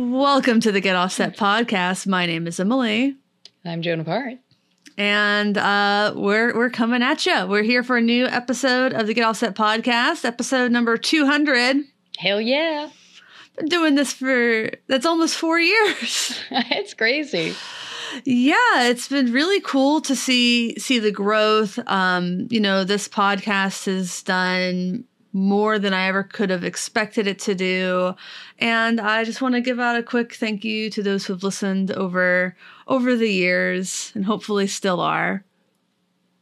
Welcome to the Get Offset podcast. My name is Emily. I'm Joan Apart. And uh, we're we're coming at you. We're here for a new episode of the Get Offset podcast, episode number 200. Hell yeah. Been doing this for that's almost 4 years. it's crazy. Yeah, it's been really cool to see see the growth. Um, you know, this podcast has done more than I ever could have expected it to do. And I just want to give out a quick thank you to those who've listened over over the years and hopefully still are.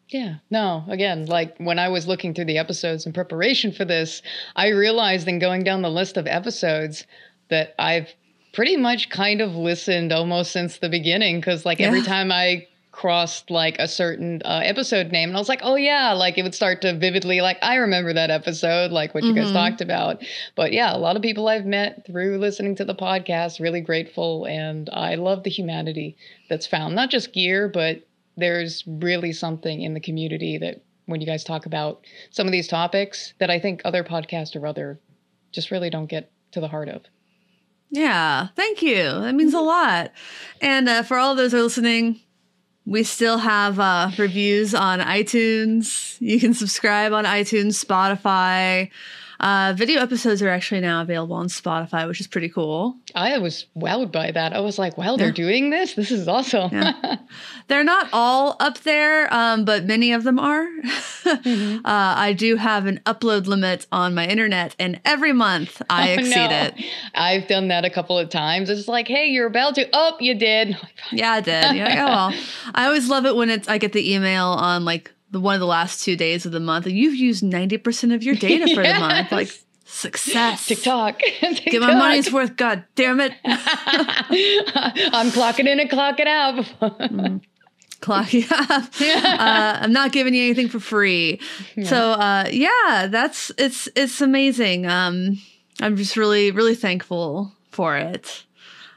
Yeah. No, again, like when I was looking through the episodes in preparation for this, I realized in going down the list of episodes that I've pretty much kind of listened almost since the beginning because like yeah. every time I crossed like a certain uh, episode name and I was like, oh yeah, like it would start to vividly like I remember that episode, like what you mm-hmm. guys talked about. But yeah, a lot of people I've met through listening to the podcast, really grateful, and I love the humanity that's found. Not just gear, but there's really something in the community that when you guys talk about some of these topics that I think other podcasts or other just really don't get to the heart of. Yeah, thank you. That means a lot. And uh, for all those who are listening, we still have uh, reviews on iTunes. You can subscribe on iTunes, Spotify. Uh, video episodes are actually now available on Spotify, which is pretty cool. I was wowed by that. I was like, wow, they're yeah. doing this? This is awesome. yeah. They're not all up there, um, but many of them are. mm-hmm. uh, I do have an upload limit on my internet, and every month I oh, exceed no. it. I've done that a couple of times. It's like, hey, you're about to. Oh, you did. yeah, I did. Yeah, oh, well. I always love it when it's I get the email on like the one of the last two days of the month, and you've used ninety percent of your data for yes. the month. Like success. TikTok. TikTok. Get my money's worth. God damn it. I'm clocking in and clocking out. mm. Clock yeah. uh, I'm not giving you anything for free. Yeah. So uh, yeah, that's it's it's amazing. Um, I'm just really really thankful for it.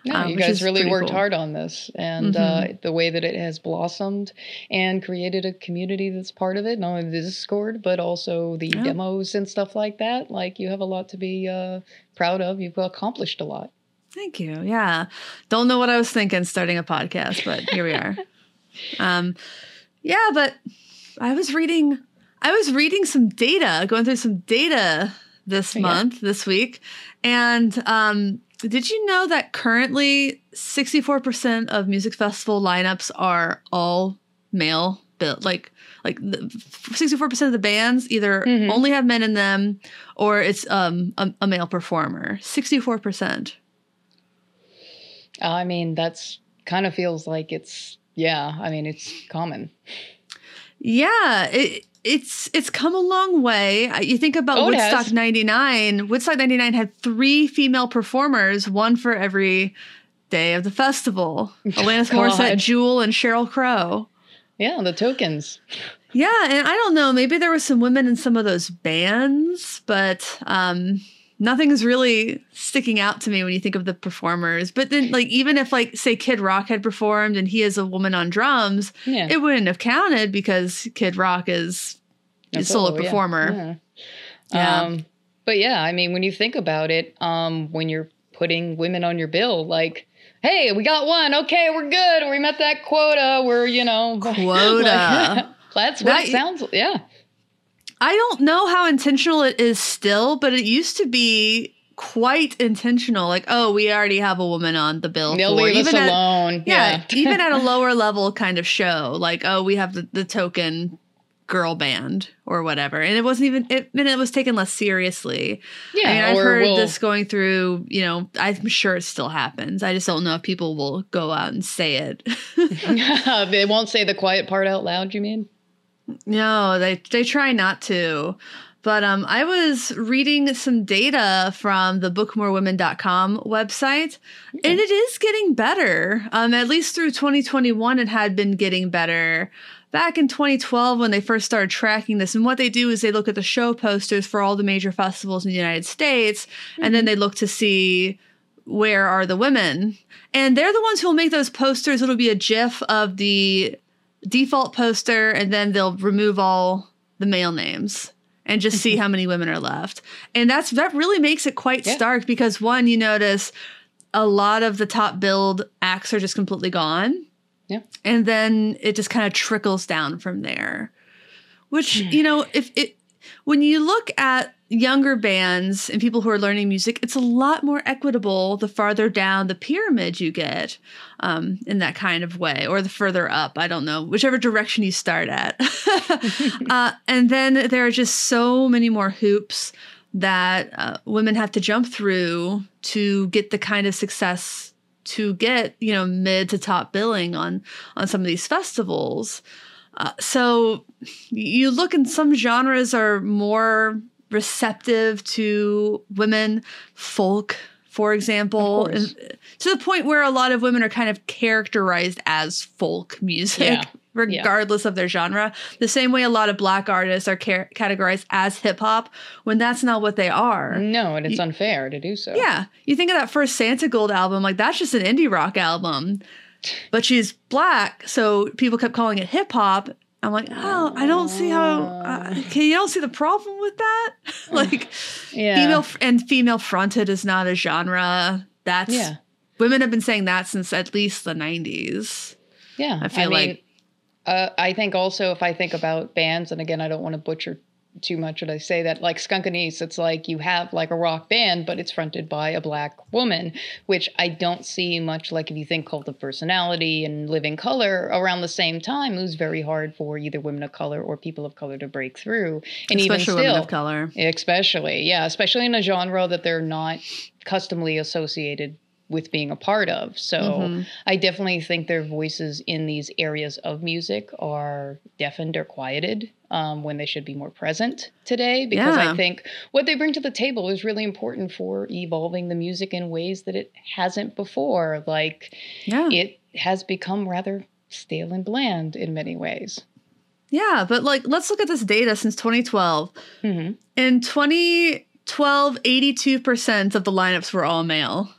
No, um, you guys really worked cool. hard on this, and uh, mm-hmm. uh, the way that it has blossomed and created a community that's part of it, not only the Discord but also the yeah. demos and stuff like that. Like you have a lot to be uh, proud of. You've accomplished a lot. Thank you. Yeah, don't know what I was thinking starting a podcast, but here we are. um, yeah, but I was reading. I was reading some data, going through some data this yeah. month, this week, and um, did you know that currently 64% of music festival lineups are all male built? Like like 64% of the bands either mm-hmm. only have men in them or it's um a, a male performer. 64% i mean that's kind of feels like it's yeah i mean it's common. Yeah it it's it's come a long way. You think about oh, Woodstock '99. Woodstock '99 had three female performers, one for every day of the festival. Alanis Morissette, Jewel, and Sheryl Crow. Yeah, the tokens. Yeah, and I don't know. Maybe there were some women in some of those bands, but um, nothing's really sticking out to me when you think of the performers. But then, like, even if, like, say, Kid Rock had performed and he is a woman on drums, yeah. it wouldn't have counted because Kid Rock is a solo, performer. Yeah. yeah. Um, but yeah, I mean, when you think about it, um, when you're putting women on your bill, like, hey, we got one. Okay, we're good. We met that quota. We're, you know, quota. like, that's what that, it sounds. Yeah. I don't know how intentional it is still, but it used to be quite intentional. Like, oh, we already have a woman on the bill. They'll for, leave even us at, alone. Yeah, yeah. even at a lower level kind of show. Like, oh, we have the, the token girl band or whatever. And it wasn't even it and it was taken less seriously. Yeah. I mean, I've heard we'll, this going through, you know, I'm sure it still happens. I just don't know if people will go out and say it. they won't say the quiet part out loud, you mean? No, they they try not to. But um, I was reading some data from the bookmorewomen.com website, and it is getting better. Um, at least through 2021, it had been getting better. Back in 2012, when they first started tracking this, and what they do is they look at the show posters for all the major festivals in the United States, mm-hmm. and then they look to see where are the women. And they're the ones who will make those posters. It'll be a GIF of the default poster and then they'll remove all the male names and just see mm-hmm. how many women are left. And that's that really makes it quite yeah. stark because one, you notice a lot of the top build acts are just completely gone. Yeah. And then it just kind of trickles down from there. Which, hmm. you know, if it when you look at younger bands and people who are learning music, it's a lot more equitable the farther down the pyramid you get um, in that kind of way, or the further up. I don't know, whichever direction you start at. uh, and then there are just so many more hoops that uh, women have to jump through to get the kind of success to get you know mid to top billing on on some of these festivals uh, so you look and some genres are more receptive to women folk for example to the point where a lot of women are kind of characterized as folk music Yeah. regardless of their genre the same way a lot of black artists are ca- categorized as hip hop when that's not what they are No, and it's unfair to do so. yeah. You think of that first Santigold album, like that's just an indie rock album. But she's black, so people kept calling it hip hop. I'm like, oh, I don't see how. Uh, can you don't see the problem with that? like, Yeah. female and female fronted is not a genre. That's Yeah. women have been saying that since at least the 90s. Yeah, I feel like- uh, I think also if I think about bands, and again, I don't want to butcher too much when I say that, like Skunk Anansie, it's like you have like a rock band, but it's fronted by a black woman, which I don't see much like if you think Cult of Personality and Living Colour around the same time, it was very hard for either women of color or people of color to break through. And especially even women still, of color. Especially, yeah, especially in a genre that they're not customly associated with being a part of. So Mhm. I definitely think their voices in these areas of music are deafened or quieted um, when they should be more present today. Because Yeah. I think what they bring to the table is really important for evolving the music in ways that it hasn't before. Like Yeah. it has become rather stale and bland in many ways. Yeah, but like let's look at this data since 2012. hmm In 2012, 82% of the lineups were all male.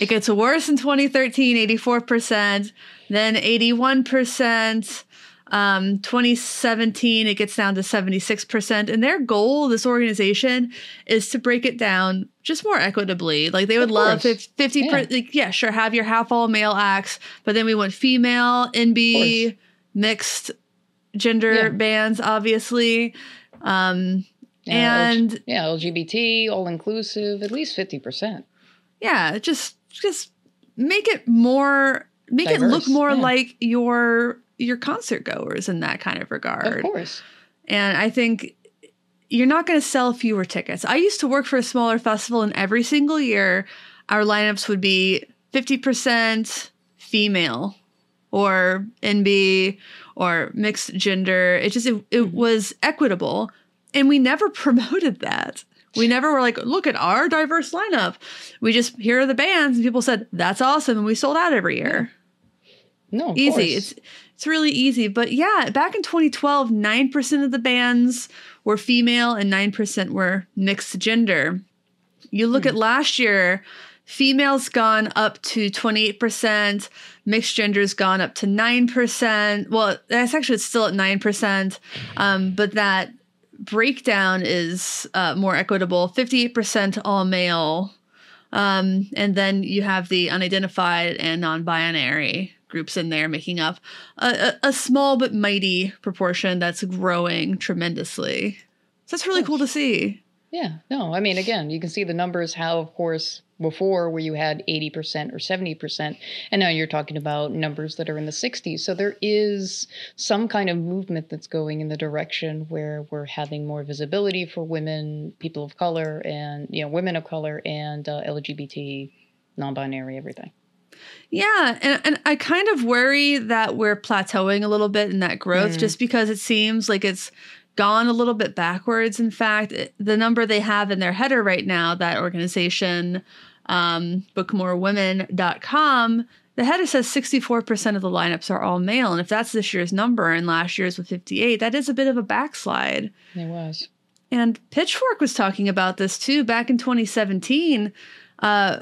It gets worse in 2013, 84%, then 81%. Um, 2017, it gets down to 76%. And their goal, this organization, is to break it down just more equitably. Like they would love course. if 50, Yeah. per, like, yeah, sure, have your half all male acts, but then we want female, NB, mixed gender Yeah. bands, obviously. Um, Yeah, and yeah, LGBT, all inclusive, at least 50%. yeah just just make it more make it look more yeah. like your your concert goers in that kind of regard Of course. and i think you're not going to sell fewer tickets i used to work for a smaller festival and every single year our lineups would be 50% female or nb or mixed gender it just it, it was equitable and we never promoted that we never were like look at our diverse lineup. We just here are the bands. And people said that's awesome. And we sold out every year. No, easy. course. it's it's really easy. But yeah back in 2012 9% of the bands were female and 9% were mixed gender. You look Hmm. at last year females gone up to 28% mixed genders gone up to 9% well that's actually it's still at 9% um, but that breakdown is uh, more equitable 58% all male um, and then you have the unidentified and non-binary groups in there making up a, a, a small but mighty proportion that's growing tremendously. So that's really cool to see. Yeah, no, I mean, again, you can see the numbers how, of course, before where you had 80% or 70%, and now you're talking about numbers that are in the 60s. So there is some kind of movement that's going in the direction where we're having more visibility for women, people of color, and, you know, women of color and uh, LGBT, non binary, everything. Yeah, and and I kind of worry that we're plateauing a little bit in that growth Mm. just because it seems like it's gone a little bit backwards. In fact, it- the number they have in their header right now, that organization, um, bookmorewomen.com, the header says 64% of the lineups are all male. And if that's this year's number and last year's with 58, that is a bit of a backslide. It was. And Pitchfork was talking about this too back in 2017. Uh,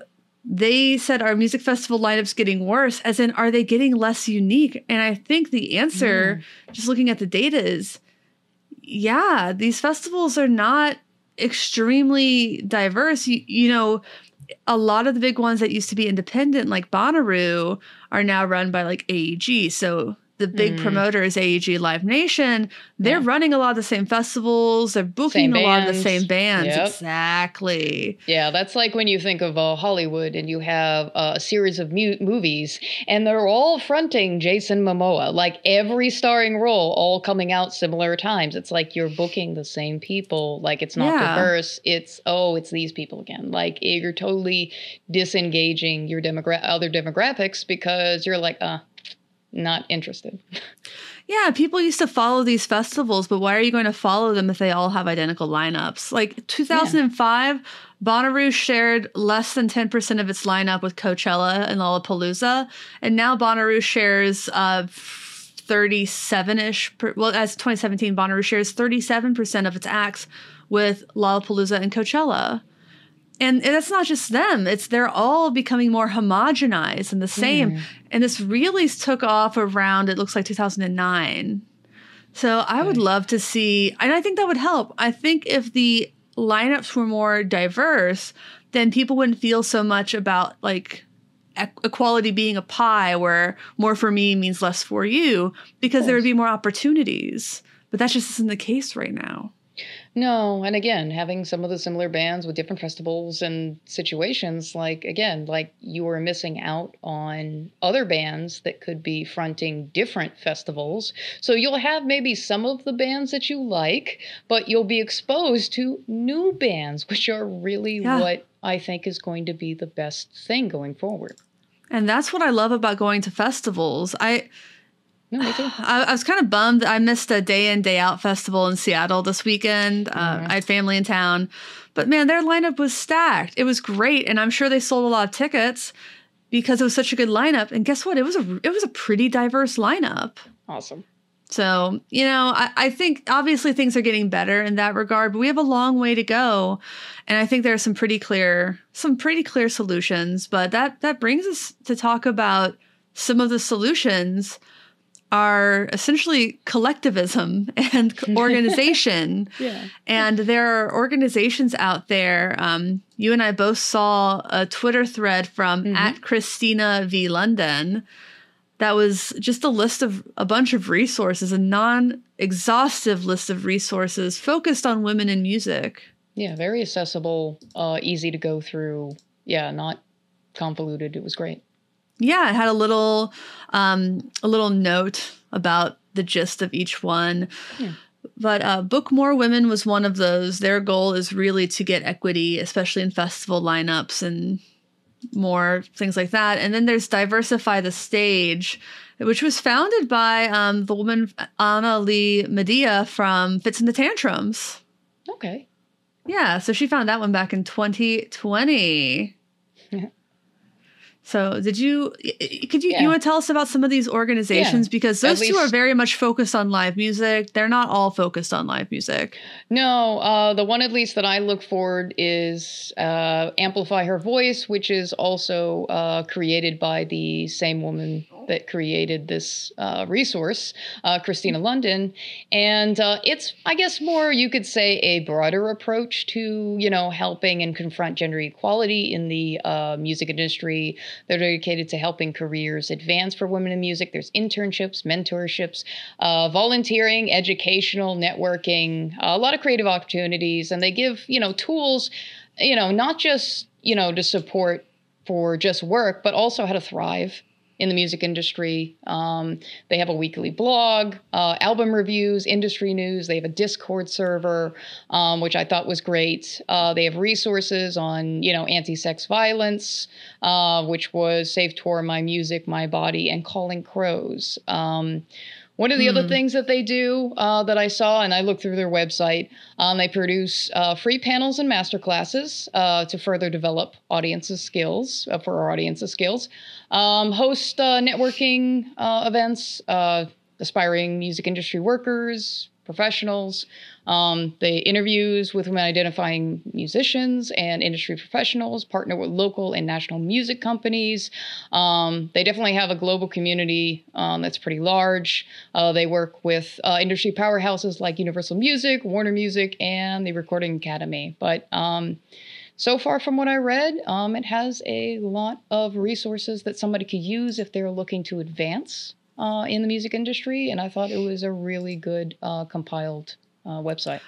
they said our music festival lineup's getting worse, as in, are they getting less unique? And I think the answer, just looking at the data, is yeah, these festivals are not extremely diverse. You, you know, a lot of the big ones that used to be independent, like Bonnaroo, are now run by like AEG. So the big Mm. promoter is AEG Live Nation. They're Yeah. running a lot of the same festivals. They're booking a lot of the same bands. Yep. Exactly. Yeah, that's like when you think of uh, Hollywood and you have uh, a series of mu- movies and they're all fronting Jason Momoa, like every starring role, all coming out similar times. It's like you're booking the same people. Like it's not Yeah. diverse. It's, oh, it's these people again. Like you're totally disengaging your demogra- other demographics because you're like, uh, not interested. Yeah, people used to follow these festivals, but why are you going to follow them if they all have identical lineups? Like 2005, Bonnaroo shared less than 10% of its lineup with Coachella and Lollapalooza, and now Bonnaroo shares uh 37ish per, well as 2017 Bonnaroo shares 37% of its acts with Lollapalooza and Coachella. And that's not just them. It's they're all becoming more homogenized and the same. And this really took off around it looks like 2009. So I would love to see, and I think that would help. I think if the lineups were more diverse, then people wouldn't feel so much about like equality being a pie where more for me means less for you because there would be more opportunities. But that just isn't the case right now. No, and again, having some of the similar bands with different festivals and situations, like again, like you are missing out on other bands that could be fronting different festivals. So you'll have maybe some of the bands that you like, but you'll be exposed to new bands, which are really Yeah. what I think is going to be the best thing going forward. And that's what I love about going to festivals. I No. I, I was kind of bummed. I missed a day in day out festival in Seattle this weekend. Uh, I had family in town, but man, their lineup was stacked. It was great, and I'm sure they sold a lot of tickets because it was such a good lineup. And guess what? It was a it was a pretty diverse lineup. Awesome. So you know, I, I think obviously things are getting better in that regard, but we have a long way to go. And I think there are some pretty clear some pretty clear solutions. But that that brings us to talk about some of the solutions are essentially collectivism and organization. Yeah. And there are organizations out there. Um, you and I both saw a Twitter thread from at Christina v. London that was just a list of a bunch of resources, a non exhaustive list of resources focused on women in music. Yeah, very accessible, uh, easy to go through. Yeah, not convoluted. It was great. Yeah, it had a little um, a little note about the gist of each one. But uh, Book More Women was one of those. Their goal is really to get equity, especially in festival lineups and more things like that. And then there's Diversify the Stage, which was founded by um, the woman Anna Lee Medea from Fitz and the Tantrums. Okay. Yeah, so she found that one back in 2020. So, did you could you Yeah. you want to tell us about some of these organizations Yeah, because those two are very much focused on live music. They're not all focused on live music. No, uh, the one at least that I look forward is uh, Amplify Her Voice, which is also uh, created by the same woman that created this uh, resource, uh, Christina London. And uh, it's, I guess, more, you could say, a broader approach to, you know, helping and confront gender equality in the uh, music industry. They're dedicated to helping careers advance for women in music. There's internships, mentorships, uh, volunteering, educational, networking, a lot of creative opportunities. And they give, you know, tools, you know, not just, you know, to support for just work, but also how to thrive in the music industry. Um, they have a weekly blog, uh, album reviews, industry news. They have a Discord server, um, which I thought was great. Uh, they have resources on, you know, anti-sex violence, uh, which was Safe Tour, My Music, My Body, and Calling Crows. Um, one of the other things that they do uh, that I saw, and I looked through their website, um, they produce uh, free panels and masterclasses uh, to further develop audiences' skills uh, for our audience's skills. Um, host uh, networking uh, events, uh, aspiring music industry workers, professionals. Um, they interviews with women identifying musicians and industry professionals, partner with local and national music companies. Um, they definitely have a global community um, that's pretty large. Uh, they work with uh, industry powerhouses like Universal Music, Warner Music, and the Recording Academy. But um, so far from what I read, um, it has a lot of resources that somebody could use if they're looking to advance uh, in the music industry. And I thought it was a really good uh, compiled uh, website.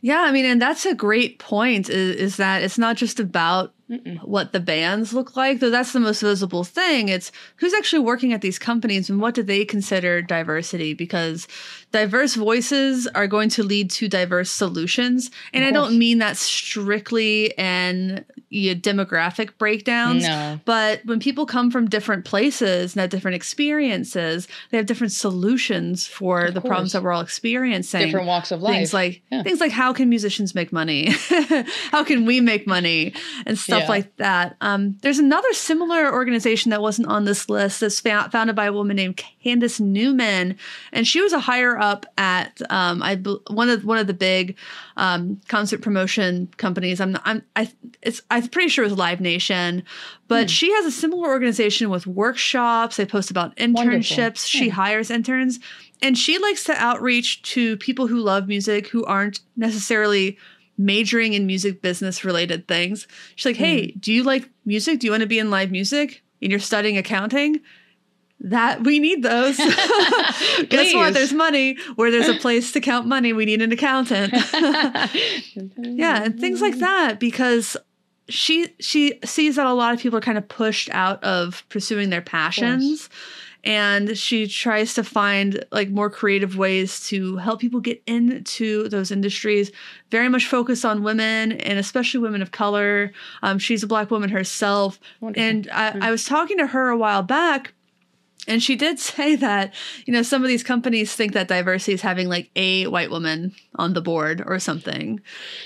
Yeah, I mean, and that's a great point is, is that it's not just about Mm-mm. what the bands look like, though that's the most visible thing. It's who's actually working at these companies and what do they consider diversity because diverse voices are going to lead to diverse solutions. And I don't mean that strictly in you know, demographic breakdowns, no. but when people come from different places and have different experiences, they have different solutions for of the course. problems that we're all experiencing. Different walks of life. Things like yeah. things like how can musicians make money? how can we make money? And stuff yeah. like that. Um, there's another similar organization that wasn't on this list that's founded by a woman named Candace Newman, and she was a higher up at um, I one of one of the big um, concert promotion companies. I'm I'm I it's I'm pretty sure it was Live Nation, but hmm. she has a similar organization with workshops. They post about internships. She hires interns, and she likes to outreach to people who love music who aren't necessarily majoring in music business related things. She's like, "Hey, hmm. do you like music? Do you want to be in live music? And you're studying accounting?" that we need those. Guess what? There's money. Where there's a place to count money, we need an accountant. yeah, and things like that because she she sees that a lot of people are kind of pushed out of pursuing their passions and she tries to find like more creative ways to help people get into those industries very much focused on women and especially women of color um, she's a black woman herself Wonderful. and I, mm. I was talking to her a while back and she did say that, you know, some of these companies think that diversity is having like a white woman on the board or something.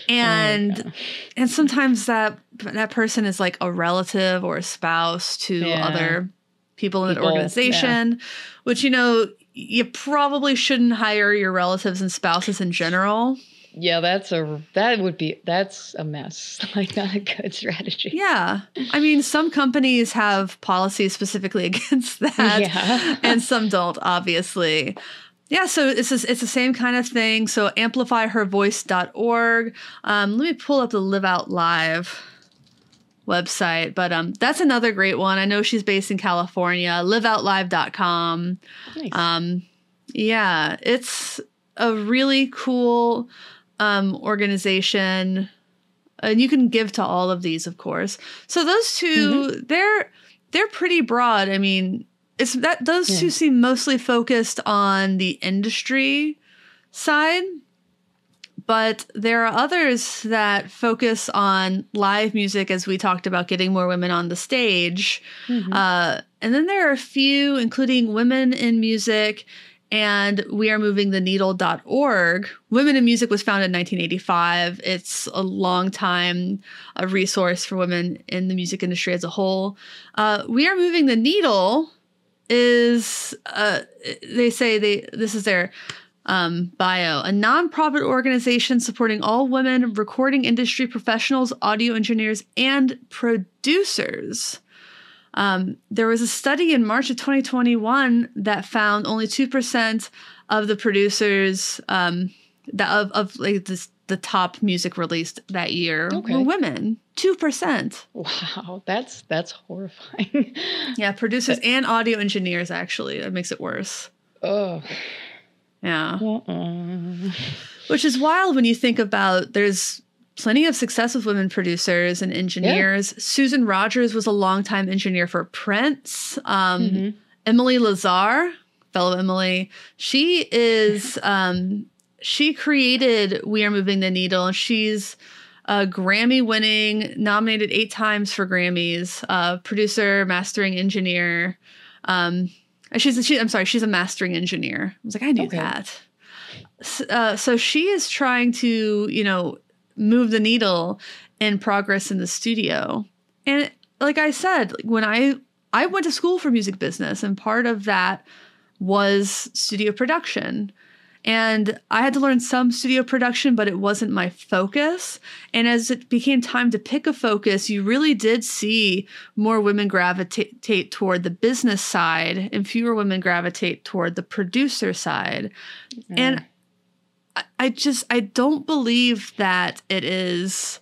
And oh, and sometimes that that person is like a relative or a spouse to yeah. other people in people, an organization, yeah. which you know, you probably shouldn't hire your relatives and spouses in general yeah, that's a that would be that's a mess. Like not a good strategy. Yeah. I mean, some companies have policies specifically against that. Yeah. and some don't, obviously. Yeah, so it's just, it's the same kind of thing. So amplifyhervoice.org. Um, let me pull up the Live Out Live website, but um, that's another great one. I know she's based in California. Liveoutlive.com. Nice. Um, yeah, it's a really cool um, organization, and you can give to all of these, of course. So those 2 they mm-hmm. they're they're pretty broad. I mean, it's that those yeah. two seem mostly focused on the industry side, but there are others that focus on live music, as we talked about, getting more women on the stage. Mm-hmm. Uh, and then there are a few, including women in music and we are moving the needle.org women in music was founded in 1985 it's a long time a resource for women in the music industry as a whole uh, we are moving the needle is uh, they say they this is their um, bio a nonprofit organization supporting all women recording industry professionals audio engineers and producers um, there was a study in March of 2021 that found only 2% of the producers um, that of, of like this, the top music released that year okay. were women. Two percent. Wow, that's that's horrifying. yeah, producers and audio engineers actually. That makes it worse. Oh. Yeah. Uh-uh. Which is wild when you think about there's plenty of success with women producers and engineers. Yeah. Susan Rogers was a longtime engineer for Prince. Um, mm-hmm. Emily Lazar, fellow Emily, she is um, she created "We Are Moving the Needle," and she's a Grammy-winning, nominated eight times for Grammys. Uh, producer, mastering engineer. Um, she's she, I'm sorry, she's a mastering engineer. I was like, I knew okay. that. Uh, so she is trying to, you know, move the needle in progress in the studio. And like I said, when I I went to school for music business and part of that was studio production. And I had to learn some studio production, but it wasn't my focus. And as it became time to pick a focus, you really did see more women gravitate toward the business side and fewer women gravitate toward the producer side. Mm. And I just I don't believe that it is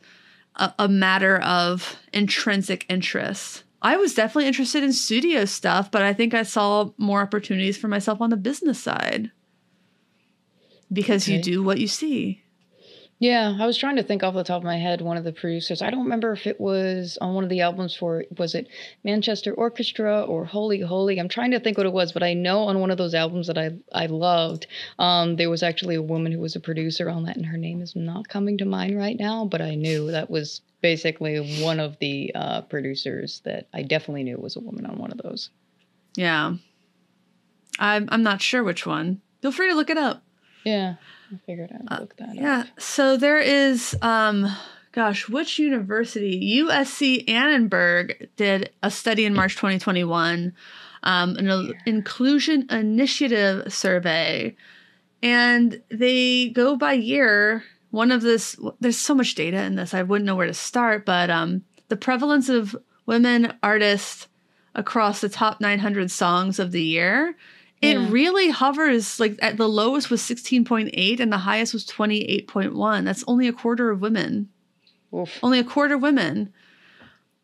a, a matter of intrinsic interest. I was definitely interested in studio stuff, but I think I saw more opportunities for myself on the business side because you do what you see. Yeah, I was trying to think off the top of my head. One of the producers, I don't remember if it was on one of the albums for, was it Manchester Orchestra or Holy Holy? I'm trying to think what it was, but I know on one of those albums that I I loved, um, there was actually a woman who was a producer on that, and her name is not coming to mind right now, but I knew that was basically one of the uh, producers that I definitely knew was a woman on one of those. Yeah. I'm I'm not sure which one. Feel free to look it up. Yeah, I figured I'd look that up. Yeah. So there is um gosh, which university? USC Annenberg did a study in March 2021, um, an il- inclusion initiative survey. And they go by year. One of this there's so much data in this, I wouldn't know where to start, but um the prevalence of women artists across the top 900 songs of the year it Yeah. really hovers like at the lowest was 16.8 and the highest was 28.1 that's only a quarter of women Oof. only a quarter of women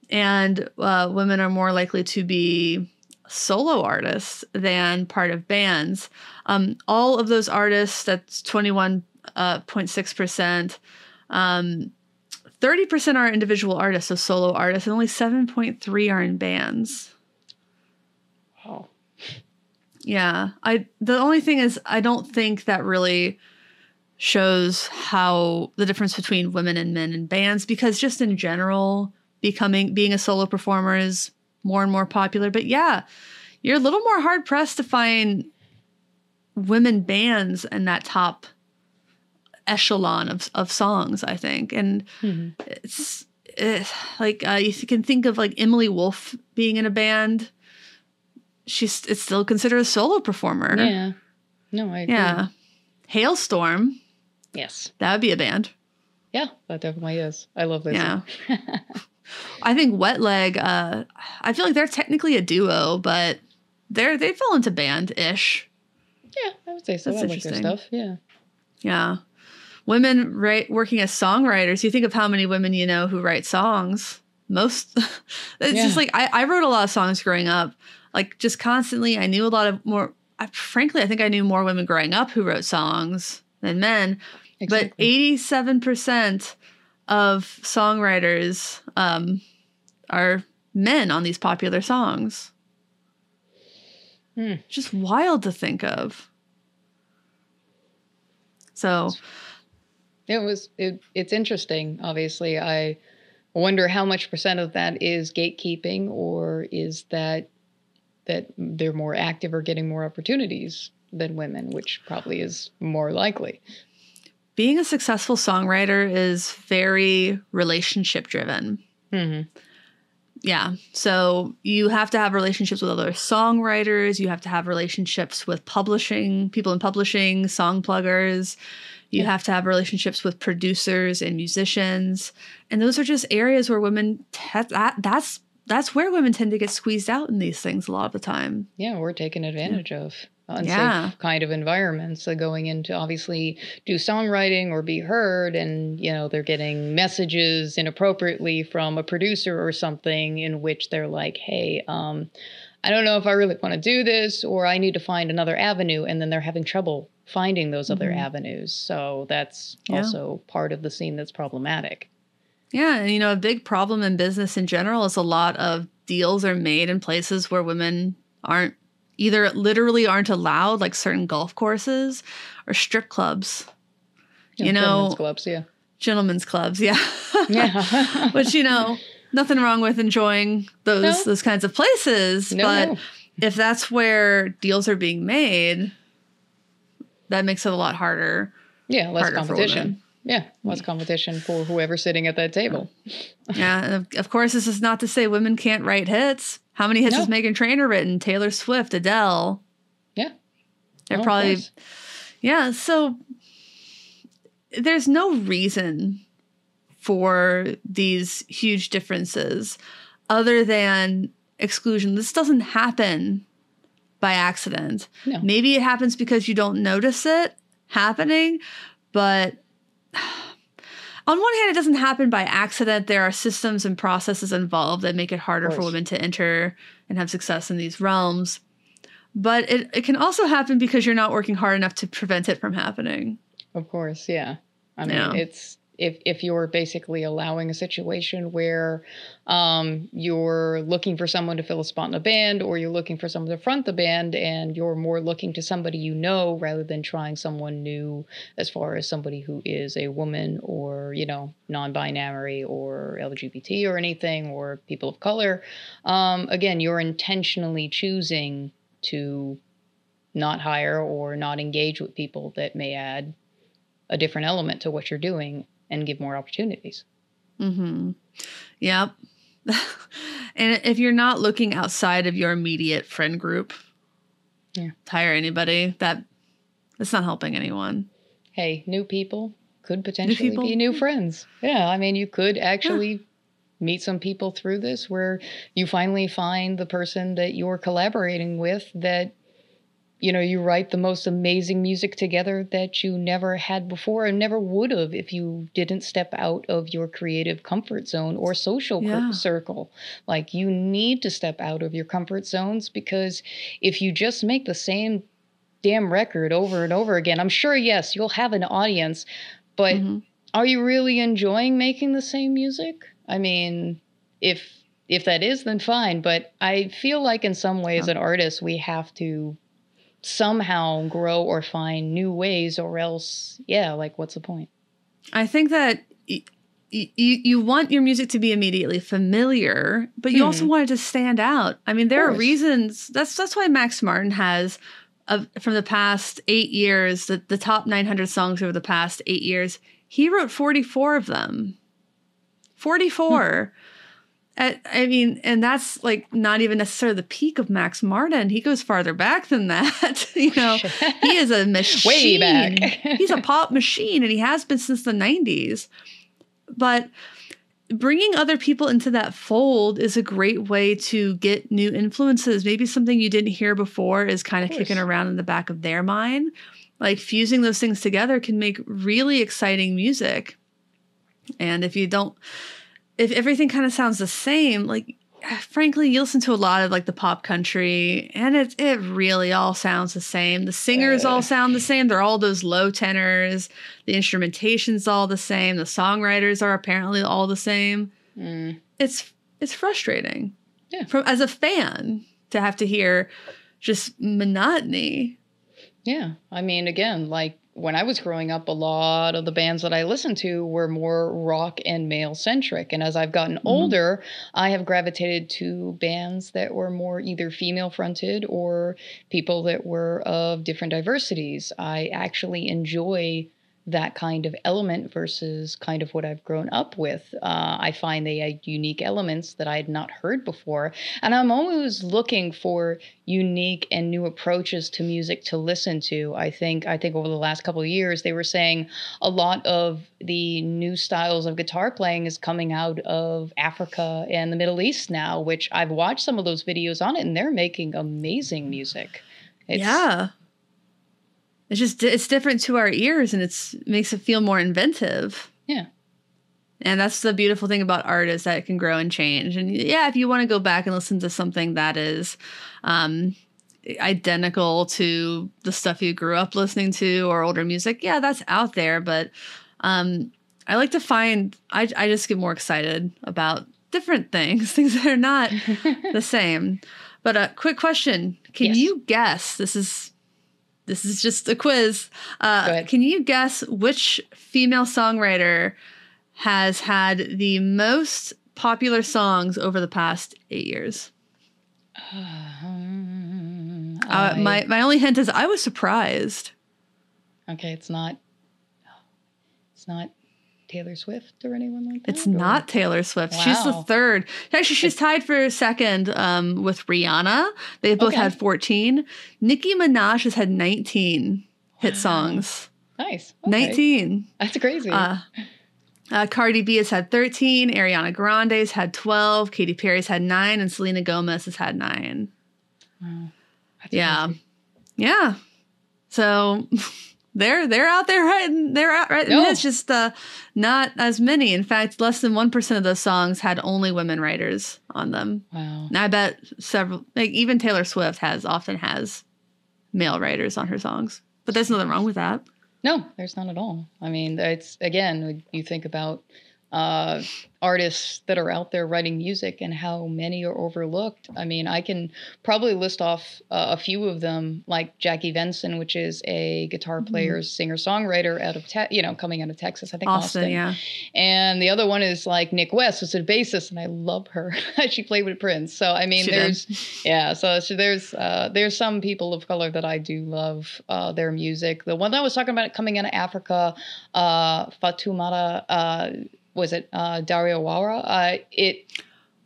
and uh, women are more likely to be solo artists than part of bands um, all of those artists that's 21.6% um, 30% are individual artists so solo artists and only 7.3 are in bands Wow. Yeah. I the only thing is I don't think that really shows how the difference between women and men in bands because just in general becoming being a solo performer is more and more popular. But yeah, you're a little more hard pressed to find women bands in that top echelon of of songs, I think. And Mhm. it's eh, like uh, you can think of like Emily Wolfe being in a band. She's it's still considered a solo performer. Yeah. No, I agree. Yeah. Halestorm, Yes. that would be a band. Yeah, that definitely is. I love this. Yeah. I think Wet Leg, uh, I feel like they're technically a duo, but they're they fell into band ish. Yeah, I would say so. That's I like their interesting. stuff. Yeah. Yeah. Women right working as songwriters. You think of how many women you know who write songs. Most it's Yeah. just like I, I wrote a lot of songs growing up. Like just constantly I knew a lot of more I, frankly I think I knew more women growing up who wrote songs than men. But eighty-seven percent of songwriters um, are men on these popular songs. Hmm. Just wild to think of. So It was it, it's interesting. Obviously, I wonder how much percent of that is gatekeeping, or is that that they're more active or getting more opportunities than women, which probably is more likely. being a successful songwriter is very relationship driven. hmm Yeah. So you have to have relationships with other songwriters. You have to have relationships with publishing, people in publishing, song pluggers. You Yeah. have to have relationships with producers and musicians. And those are just areas where women, te- that, that's, that's where women tend to get squeezed out in these things a lot of the time. Yeah, we're taken advantage of unsafe Yeah. kind of environments. So going into obviously do songwriting or be heard, and you know they're getting messages inappropriately from a producer or something in which they're like, "Hey, um, I don't know if I really want to do this, or I need to find another avenue," and then they're having trouble finding those other Mhm. avenues. So that's Yeah. also part of the scene that's problematic. Yeah, and you know, a big problem in business in general is a lot of deals are made in places where women aren't either literally aren't allowed, like certain golf courses or strip clubs, You know- gentlemen's clubs, yeah, gentlemen's clubs. Yeah, yeah, which you know, nothing wrong with enjoying those No. those kinds of places, No, but no. if that's where deals are being made, that makes it a lot harder. yeah, less harder competition. Yeah, less competition for whoever's sitting at that table. Yeah, and of, of course, this is not to say women can't write hits. How many hits No. has Meghan Trainor written? Taylor Swift, Adele. Yeah. They're Oh, probably yeah. So there's no reason for these huge differences other than exclusion. This doesn't happen by accident. No. Maybe it happens because you don't notice it happening, but on one hand, it doesn't happen by accident. There are systems and processes involved that make it harder for women to enter and have success in these realms. But it, it can also happen because you're not working hard enough to prevent it from happening. Of course, yeah. I mean, Yeah. it's if if you're basically allowing a situation where um, you're looking for someone to fill a spot in a band, or you're looking for someone to front the band, and you're more looking to somebody you know rather than trying someone new, as far as somebody who is a woman or you know non-binary or LGBT or anything or people of color. Um, again, you're intentionally choosing to not hire or not engage with people that may add a different element to what you're doing and give more opportunities. Mm-hmm. Yep. and if you're not looking outside of your immediate friend group, Yeah. hire anybody, that it's not helping anyone. Hey, new people could potentially people? be new friends. Yeah, I mean, you could actually meet some people through this where you finally find the person that you're collaborating with that you know you write the most amazing music together that you never had before and never would have if you didn't step out of your creative comfort zone or social Yeah. circle like you need to step out of your comfort zones because if you just make the same damn record over and over again i'm sure yes you'll have an audience but Mhm. are you really enjoying making the same music i mean if if that is then fine but i feel like in some ways Yeah. an artist we have to somehow grow or find new ways or else yeah like what's the point I think that y- y- you you want your music to be immediately familiar, but you also Mhm. want it to stand out. I mean, there are reasons. That's that's why Max Martin has. Uh, from the past eight years, the, the top 900 songs over the past eight years, he wrote 44 of them. 44. At, I mean, and that's like not even necessarily the peak of Max Martin. He goes farther back than that. you know, he is a machine. Way back. He's a pop machine, and he has been since the '90s. But bringing other people into that fold is a great way to get new influences. Maybe something you didn't hear before is kind of Of kicking around in the back of their mind. Like fusing those things together can make really exciting music. And if you don't, if everything kind of sounds the same, like frankly, you listen to a lot of like the pop country, and it it really all sounds the same. The singers all sound the same. They're all those low tenors. The instrumentation's all the same. The songwriters are apparently all the same. Mm, It's it's frustrating. Yeah. From as a fan to have to hear just monotony. yeah i mean again like when i was growing up a lot of the bands that i listened to were more rock and male centric. And as i've gotten mm-hmm. older i have gravitated to bands that were more either female fronted or people that were of different diversities. I actually enjoy that kind of element versus kind of what I've grown up with. Uh, I find they had unique elements that I had not heard before. And I'm always looking for unique and new approaches to music to listen to. I think I think over the last couple of years they were saying a lot of the new styles of guitar playing is coming out of Africa and the Middle East now, which I've watched some of those videos on it and they're making amazing music. It's, yeah. It's just it's different to our ears and it's makes it feel more inventive. Yeah. And that's the beautiful thing about art is that it can grow and change. And yeah, if you want to go back and listen to something that is um identical to the stuff you grew up listening to or older music, yeah, that's out there, but um I like to find I I just get more excited about different things, things that are not the same. But a quick question: Can Yes. you guess? This is this is just a quiz. Uh, can you guess which female songwriter has had the most popular songs over the past eight years? Um, Uh, I- my my only hint is I was surprised. Okay, it's not. It's not Taylor Swift or anyone like that. It's or- not Taylor Swift. She's the third. Actually, she's tied for second um, with Rihanna. They both Okay. had 14. Nicki Minaj has had 19 hit songs. nice. Okay. 19. That's crazy. Uh, uh, Cardi B has had 13. Ariana Grande's had 12. Katy Perry's had 9. And Selena Gomez has had 9. Wow. Yeah. crazy. Yeah. So they're they're out there writing they're out right No. it's just uh, not as many. In fact, less than one percent of those songs had only women writers on them. Wow. And I bet several, like even Taylor Swift has often has male writers on her songs, but there's nothing wrong with that. No, there's none at all. I mean, it's again, you think about uh, artists that are out there writing music and how many are overlooked. I mean, I can probably list off uh, a few of them, like Jackie Venson, which is a guitar player, singer songwriter out of te- you know coming out of Texas, I think Austin, Austin. yeah, And the other one is like Nik West, who's a bassist, and I love her. she played with Prince. So I mean, She did. there's yeah. So, so there's uh, there's some people of color that I do love uh, their music. The one that I was talking about coming out of Africa, uh, Fatoumata, uh, was it uh, Diawara? Uh, it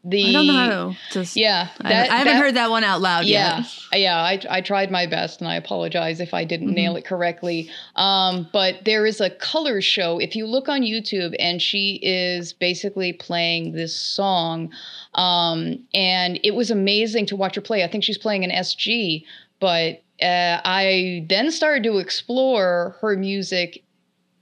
the I don't know just. yeah. I, that- I haven't that- heard that one out loud yeah, yet. yeah. I, I tried my best, and I apologize if I didn't Mhm. nail it correctly. Um, but there is a color show. If you look on YouTube, and she is basically playing this song, um, and it was amazing to watch her play. I think she's playing an SG, but uh, I then started to explore her music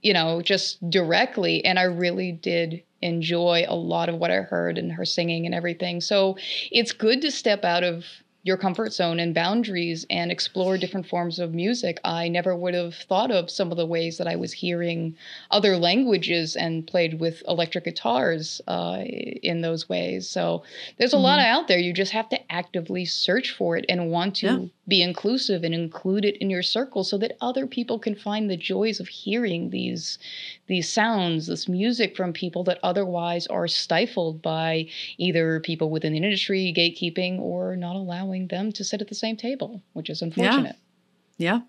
you know, just directly. And I really did enjoy a lot of what I heard and her singing and everything. So it's good to step out of your comfort zone and boundaries and explore different forms of music. I never would have thought of some of the ways that I was hearing other languages and played with electric guitars uh, in those ways. So there's a lot out there. You just have to actively search for it and want to Yeah. be inclusive and include it in your circle so that other people can find the joys of hearing these these sounds, this music from people that otherwise are stifled by either people within the industry gatekeeping or not allowing them to sit at the same table, which is unfortunate. Yeah.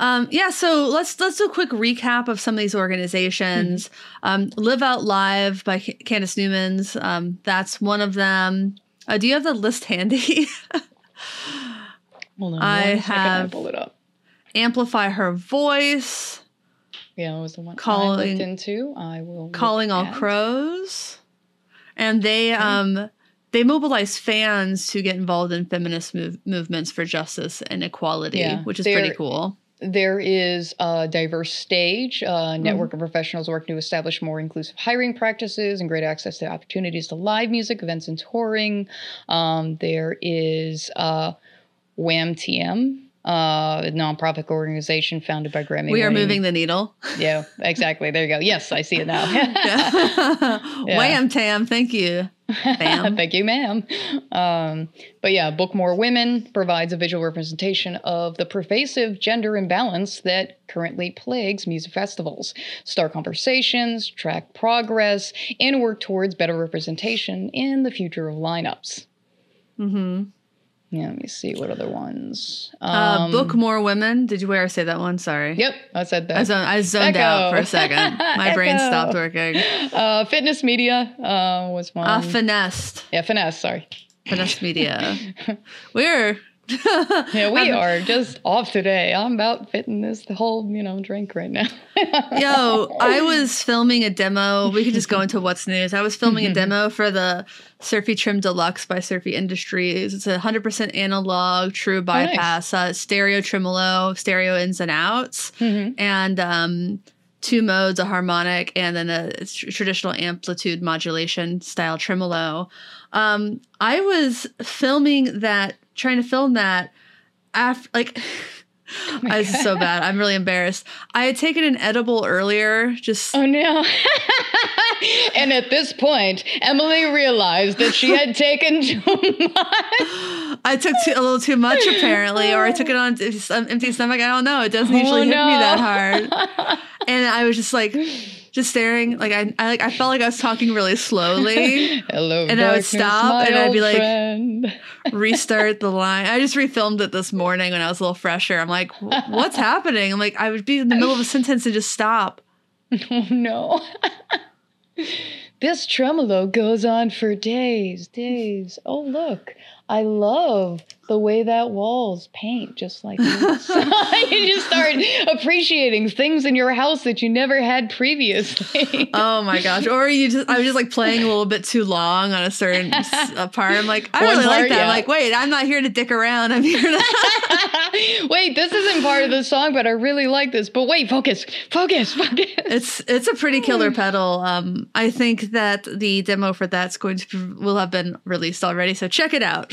Um, yeah, so let's let's do a quick recap of some of these organizations. Mm-hmm. Um, Live Out Live by Ca- Candace Newman's. Um, that's one of them. Uh, do you have the list handy? Hold on, I have- I pull it up. Amplify Her Voice, Yeah, it was the one I Calling- looked into. I will Calling All at. Crows, and they um they mobilize fans to get involved in feminist move- movements for justice and equality, Yeah, which is pretty cool. There is a diverse stage, a network Mm-hmm. of professionals working to establish more inclusive hiring practices and great access to opportunities to live music, events, and touring. Um, there is uh, WAMTN, uh, a nonprofit organization founded by Grammy. We are winning- moving the needle. Yeah, exactly. There you go. Yes, I see it now. Yeah. Wham tam, thank you. Thank you, ma'am. Um, but yeah, Book More Women provides a visual representation of the pervasive gender imbalance that currently plagues music festivals. Start conversations, track progress, and work towards better representation in the future of lineups. Mm hmm Yeah, let me see what other ones. Uh, Um, book more women. Did you ever say that one? Sorry. Yep, I said that. I, zon- I zoned out for a second. My brain stopped working. Uh, fitness media uh, was one. Ah, finessed. yeah, finesse. Sorry. Finesse media. We're. Yeah, we are just off today. I'm about fitting this whole, you know, drink right now. Yo, I was filming a demo. We could just go into what's news. I was filming a demo for the Surfy Trem Deluxe by Surfy Industries. It's a 100% analog, true nice. bypass, uh, stereo tremolo, stereo ins and outs, Mhm. and um, two modes, a harmonic and then a tr- traditional amplitude modulation style tremolo. Um, I was filming that, trying to film that after, like, oh I this is so bad. I'm really embarrassed. I had taken an edible earlier, just Oh no. and at this point, Emily realized that she had taken too much. I took too, a little too much apparently, or I took it on some um, empty stomach. I don't know. It doesn't Oh, usually hit me that hard. And I was just like, just staring. Like I, I like I felt like I was talking really slowly. Hello, And I would stop, and I'd be like- friend. Restart the line. I just refilmed it this morning when I was a little fresher. I'm like, what's happening? I'm like, I would be in the middle of a sentence and just stop. Oh no. this tremolo goes on for days, days. Oh look, I love the way that walls paint just like this. you just start appreciating things in your house that you never had previously. oh my gosh. Or you just, I was just like playing a little bit too long on a certain part. I'm like, I One really part, like that. Yeah. I'm like, wait, I'm not here to dick around. I'm here to. wait, this isn't part of the song, but I really like this. But wait, focus, focus, focus. It's, it's a pretty killer pedal. Um, I think that the demo for that's going to, be, will have been released already. So check it out.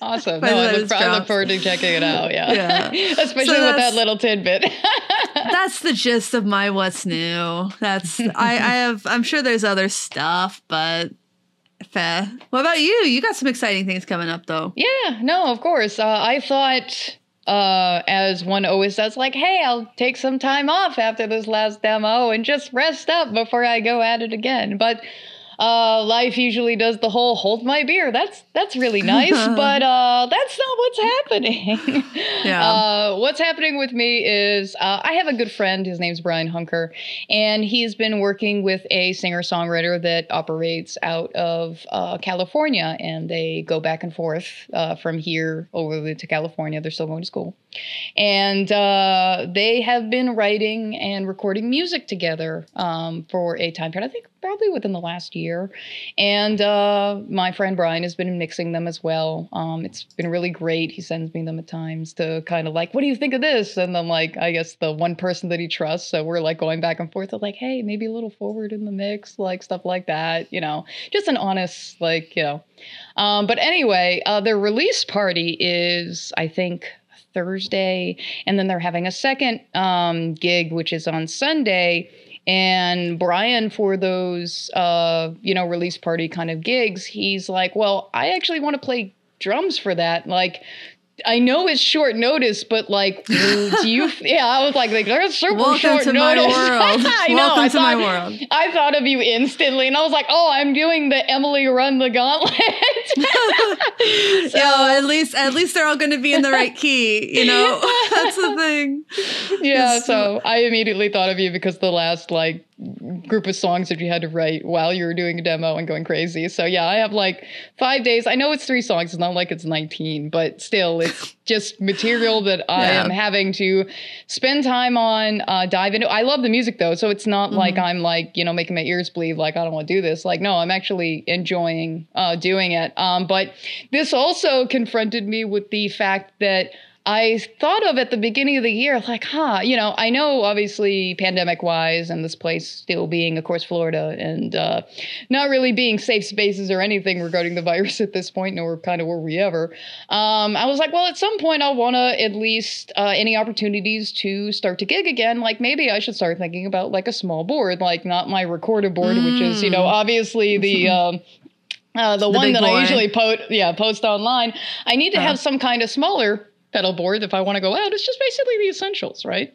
Awesome. no, I look, I look, forward to checking it out. Yeah. yeah. Especially so with that little tidbit. that's the gist of my what's new. That's I, I have I'm sure there's other stuff, but fair. What about you? You got some exciting things coming up though. Yeah, no, of course. Uh, I thought uh, as one always says, like, hey, I'll take some time off after this last demo and just rest up before I go at it again. But uh, life usually does the whole hold my beer. That's that's really nice, but uh, that's not what's happening. yeah. Uh, what's happening with me is uh, I have a good friend. His name's Brian Hunker, and he's been working with a singer songwriter that operates out of uh, California, and they go back and forth uh, from here over to California. They're still going to school, and uh, they have been writing and recording music together um, for a time period. I think probably within the last year. And uh, my friend Brian has been mixing them as well. Um, it's been really great. He sends me them at times to kind of like, what do you think of this? And then like, I guess the one person that he trusts. So we're like going back and forth of like, hey, maybe a little forward in the mix, like stuff like that. You know, just an honest like, you know. Um, but anyway, uh, their release party is, I think, Thursday, and then they're having a second um, gig, which is on Sunday and Brian, for those, uh, you know, release party kind of gigs, he's like, well, I actually want to play drums for that. Like, I know it's short notice, but like, do you? Yeah, I was like, like there's super Welcome short to notice. My world. I know. Welcome I to thought, my world. I thought of you instantly, and I was like, oh, I'm doing the Emily Run the Gauntlet. so, yeah, at least at least they're all going to be in the right key. You know, that's the thing. Yeah. So I immediately thought of you because the last like group of songs that you had to write while you were doing a demo and going crazy. So yeah, I have like five days. I know it's three songs. It's not like it's 19, but still it's just material that I am having to spend time on, uh, dive into. I love the music though. So it's not mm-hmm. like I'm like, you know, making my ears bleed. Like I don't want to do this. Like, no, I'm actually enjoying, uh, doing it. Um, but this also confronted me with the fact that I thought of at the beginning of the year, like, huh, you know, I know obviously pandemic wise and this place still being, of course, Florida and uh, not really being safe spaces or anything regarding the virus at this point, nor kind of were we ever. Um, I was like, well, at some point I'll want to at least uh, any opportunities to start to gig again. Like maybe I should start thinking about like a small board, like not my recorder board, mm. which is, you know, mm. obviously the. Um, uh, the, the one that boy. I usually post, yeah, post online. I need to uh. have some kind of smaller pedal board if I want to go out. It's just basically the essentials, right?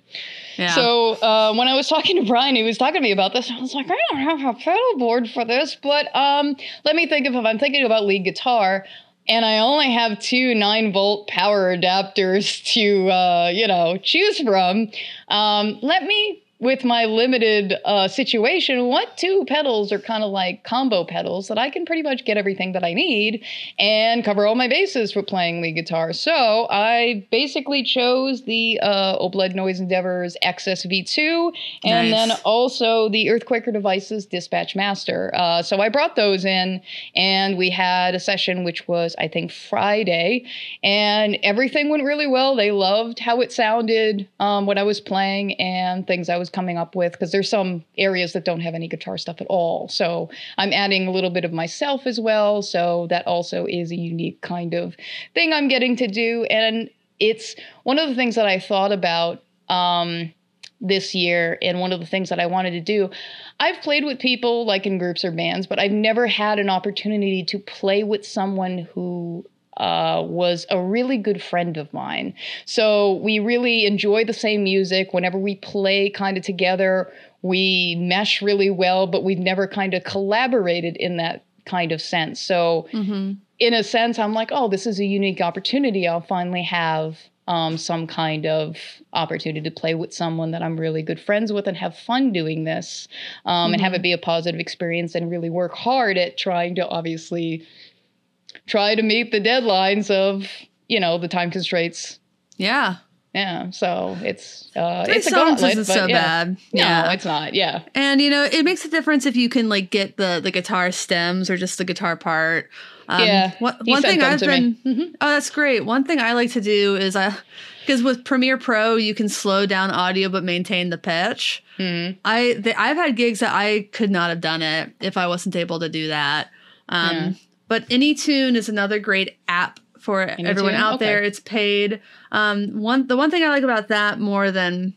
Yeah. So uh, when I was talking to Brian, he was talking to me about this. I was like, I don't have a pedal board for this, but um, let me think of if I'm thinking about lead guitar and I only have two nine volt power adapters to, uh, you know, choose from. Um, let me with my limited uh, situation, what two pedals are kind of like combo pedals that I can pretty much get everything that I need and cover all my bases for playing lead guitar. So I basically chose the uh, Old Blood Noise Endeavors Excess V2 and nice. then also the Earthquaker Devices Dispatch Master. Uh, so I brought those in and we had a session which was, I think, Friday, and everything went really well. They loved how it sounded um, when I was playing and things I was coming up with because there's some areas that don't have any guitar stuff at all. So I'm adding a little bit of myself as well. So that also is a unique kind of thing I'm getting to do. And it's one of the things that I thought about. Um, this year and one of the things that I wanted to do. I've played with people like in groups or bands, but I've never had an opportunity to play with someone who uh, was a really good friend of mine. So we really enjoy the same music. Whenever we play kind of together, we mesh really well, but we've never kind of collaborated in that kind of sense. So, mm-hmm. in a sense, I'm like, oh, this is a unique opportunity. I'll finally have um, some kind of opportunity to play with someone that I'm really good friends with and have fun doing this um, mm-hmm. and have it mm-hmm. be a positive experience and really work hard at trying to obviously try to meet the deadlines of you know the time constraints. Yeah. Yeah, so it's uh, it's a gauntlet, isn't but so yeah. bad. No, Yeah. it's not. Yeah, And you know, it makes a difference if you can like get the the guitar stems or just the guitar part. Um, Yeah, One, thing I've been. me. Mhm. Oh, that's great. One thing I like to do is I, because with Premiere Pro you can slow down audio but maintain the pitch. Mhm. I the, I've had gigs that I could not have done it if I wasn't able to do that. Um, Yeah. But AnyTune is another great app for everyone AnyTune? out there. It's paid. Um, one the one thing I like about that more than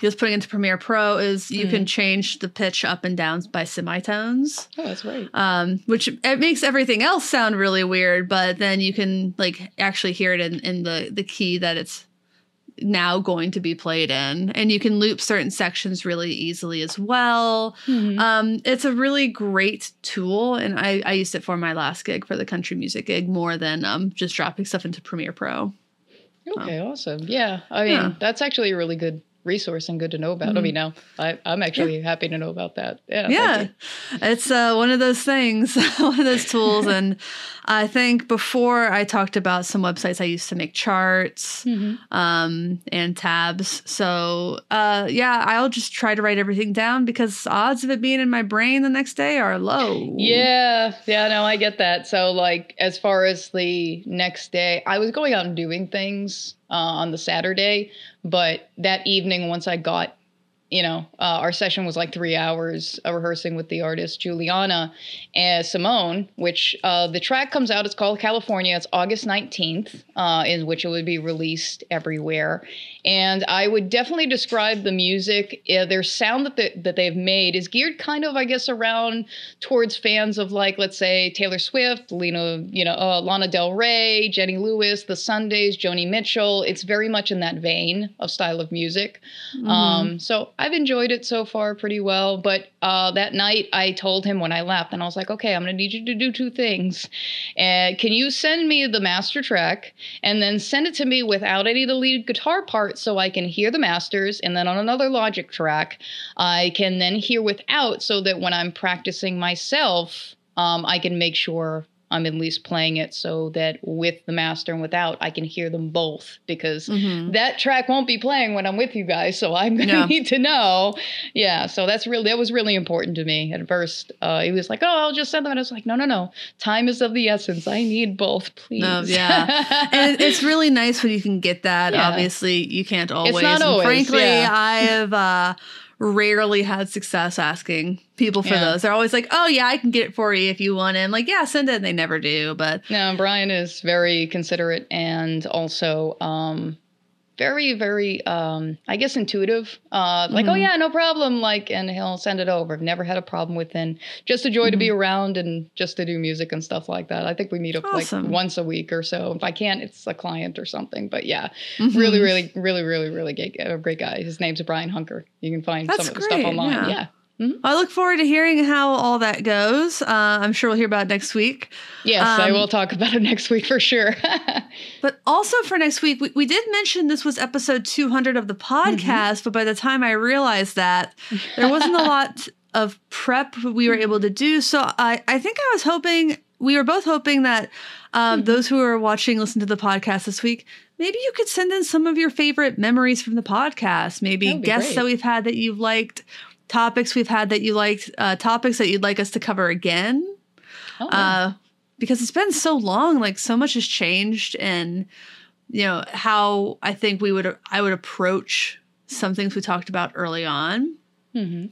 just putting into Premiere Pro is you Mm-hmm. can change the pitch up and down by semitones, Oh, that's right. um, which it makes everything else sound really weird. But then you can like actually hear it in, in the the key that it's now going to be played in, and you can loop certain sections really easily as well. Mhm. Um, it's a really great tool, and I, I used it for my last gig for the country music gig more than um, just dropping stuff into Premiere Pro. Okay, awesome. Yeah, I mean Yeah. that's actually a really good resource and good to know about. I mean, now I, I'm actually happy to know about that. Yeah, yeah it's uh, one of those things one of those tools and i think before i talked about some websites i used to make charts Mhm. um, and tabs so uh, yeah i'll just try to write everything down because odds of it being in my brain the next day are low Yeah, yeah, no, I get that. So, like, as far as the next day, I was going out and doing things uh, on the Saturday, but that evening, once I got, you know, uh, our session was like three hours rehearsing with the artist Juliana and Simone, which uh, the track comes out. It's called California. It's August 19th, uh, in which it would be released everywhere. And I would definitely describe the music. Uh, their sound that, they, that they've made is geared kind of, I guess, around towards fans of like, let's say, Taylor Swift, Lena, you know, uh, Lana Del Rey, Jenny Lewis, The Sundays, Joni Mitchell. It's very much in that vein of style of music. Um, so I've enjoyed it so far pretty well. But uh, that night, I told him when I left, and I was like, okay, I'm going to need you to do two things. Uh, can you send me the master track and then send it to me without any of the lead guitar parts so I can hear the masters? And then on another Logic track, I can then hear without so that when I'm practicing myself, um, I can make sure I'm at least playing it so that with the master and without, I can hear them both because Mhm. that track won't be playing when I'm with you guys. So I'm going to need to know. Yeah. So that's really, that was really important to me at first. Uh, he was like, oh, I'll just send them. And I was like, no, no, no. Time is of the essence. I need both, please. Yeah. and it's really nice when you can get that. Yeah. Obviously, you can't always. It's not And always, frankly, yeah. I have uh, rarely had success asking people for Yeah. those. They're always like, "Oh yeah, I can get it for you if you want it." I'm like, "Yeah, send it." And they never do. But No, Brian is very considerate and also um, very, very, um, I guess, intuitive. Uh, like, oh Mhm. yeah, no problem. Like, and he'll send it over. I've never had a problem with him. Just a joy to be Mm-hmm. around and just to do music and stuff like that. I think we meet up Awesome. like once a week or so. If I can't, it's a client or something. But yeah, Mhm. really, really, really, really, really great, a great guy. His name's Brian Hunker. You can find That's some of the great, stuff online. yeah. Yeah. I look forward to hearing how all that goes. Uh, I'm sure we'll hear about it next week. Yes, I Um, will talk about it next week for sure. But also for next week, we, we did mention this was episode 200 of the podcast, but by the time I realized that, there wasn't a lot of prep we were able to do. So I, I think I was hoping, we were both hoping that um, those who are watching, listen to the podcast this week, maybe you could send in some of your favorite memories from the podcast, maybe That would be guests great. that we've had that you've liked, topics we've had that you liked, uh, topics that you'd like us to cover again Oh, uh, because it's been so long. Like so much has changed, and you know how I think we would I would approach some things we talked about early on, mhm.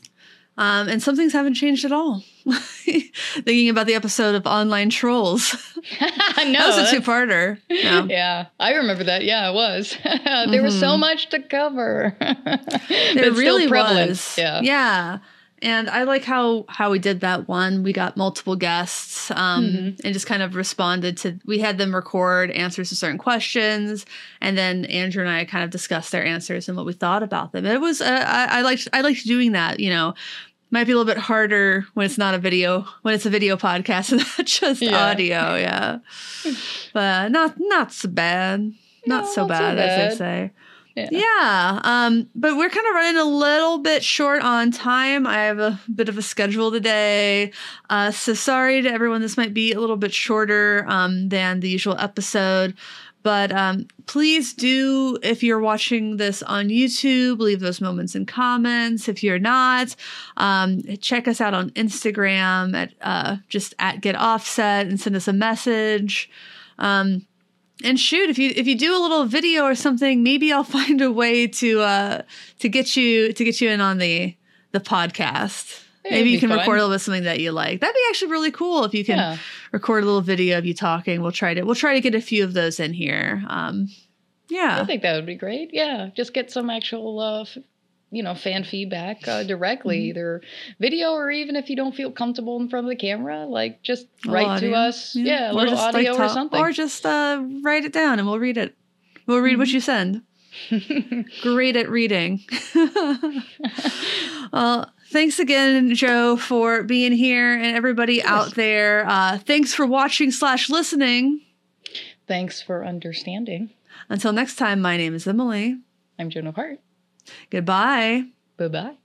um, and some things haven't changed at all. Thinking about the episode of Online Trolls, no, that was a two-parter. Yeah. Yeah, I remember that. Yeah, it was. there was so much to cover. It really was. Yeah. Yeah. And I like how how we did that one. We got multiple guests um, Mm-hmm. and just kind of responded to. We had them record answers to certain questions, and then Andrew and I kind of discussed their answers and what we thought about them. It was uh, I, I liked I liked doing that. You know, might be a little bit harder when it's not a video when it's a video podcast and not just Yeah. audio. Yeah, but not not so bad. Not No, so so bad, as bad. they say. Yeah. Yeah. Um, but we're kind of running a little bit short on time. I have a bit of a schedule today. Uh, so sorry to everyone. This might be a little bit shorter um, than the usual episode. But um, please do, if you're watching this on YouTube, leave those moments in comments. If you're not, um, check us out on Instagram at uh, just at Get Offset and send us a message. Um, and shoot, if you if you do a little video or something, maybe I'll find a way to uh, to get you to get you in on the the podcast. Yeah, Maybe you can fun. record a little something that you like. That'd be actually really cool if you can Yeah. record a little video of you talking. We'll try to we'll try to get a few of those in here. Um, yeah, I think that would be great. Yeah, just get some actual, uh, f- you know, fan feedback uh, directly, Mm-hmm. either video or even if you don't feel comfortable in front of the camera, like just write little to us. Yeah, a Or little just, like, audio or something. or just uh, write it down and we'll read it. We'll read Mm-hmm. what you send. Great at reading. well, thanks again, Joe, for being here, and everybody out there. Uh, thanks for watching slash listening. Thanks for understanding. Until next time, my name is Emily. I'm Joan of Heart. Goodbye. Bye bye.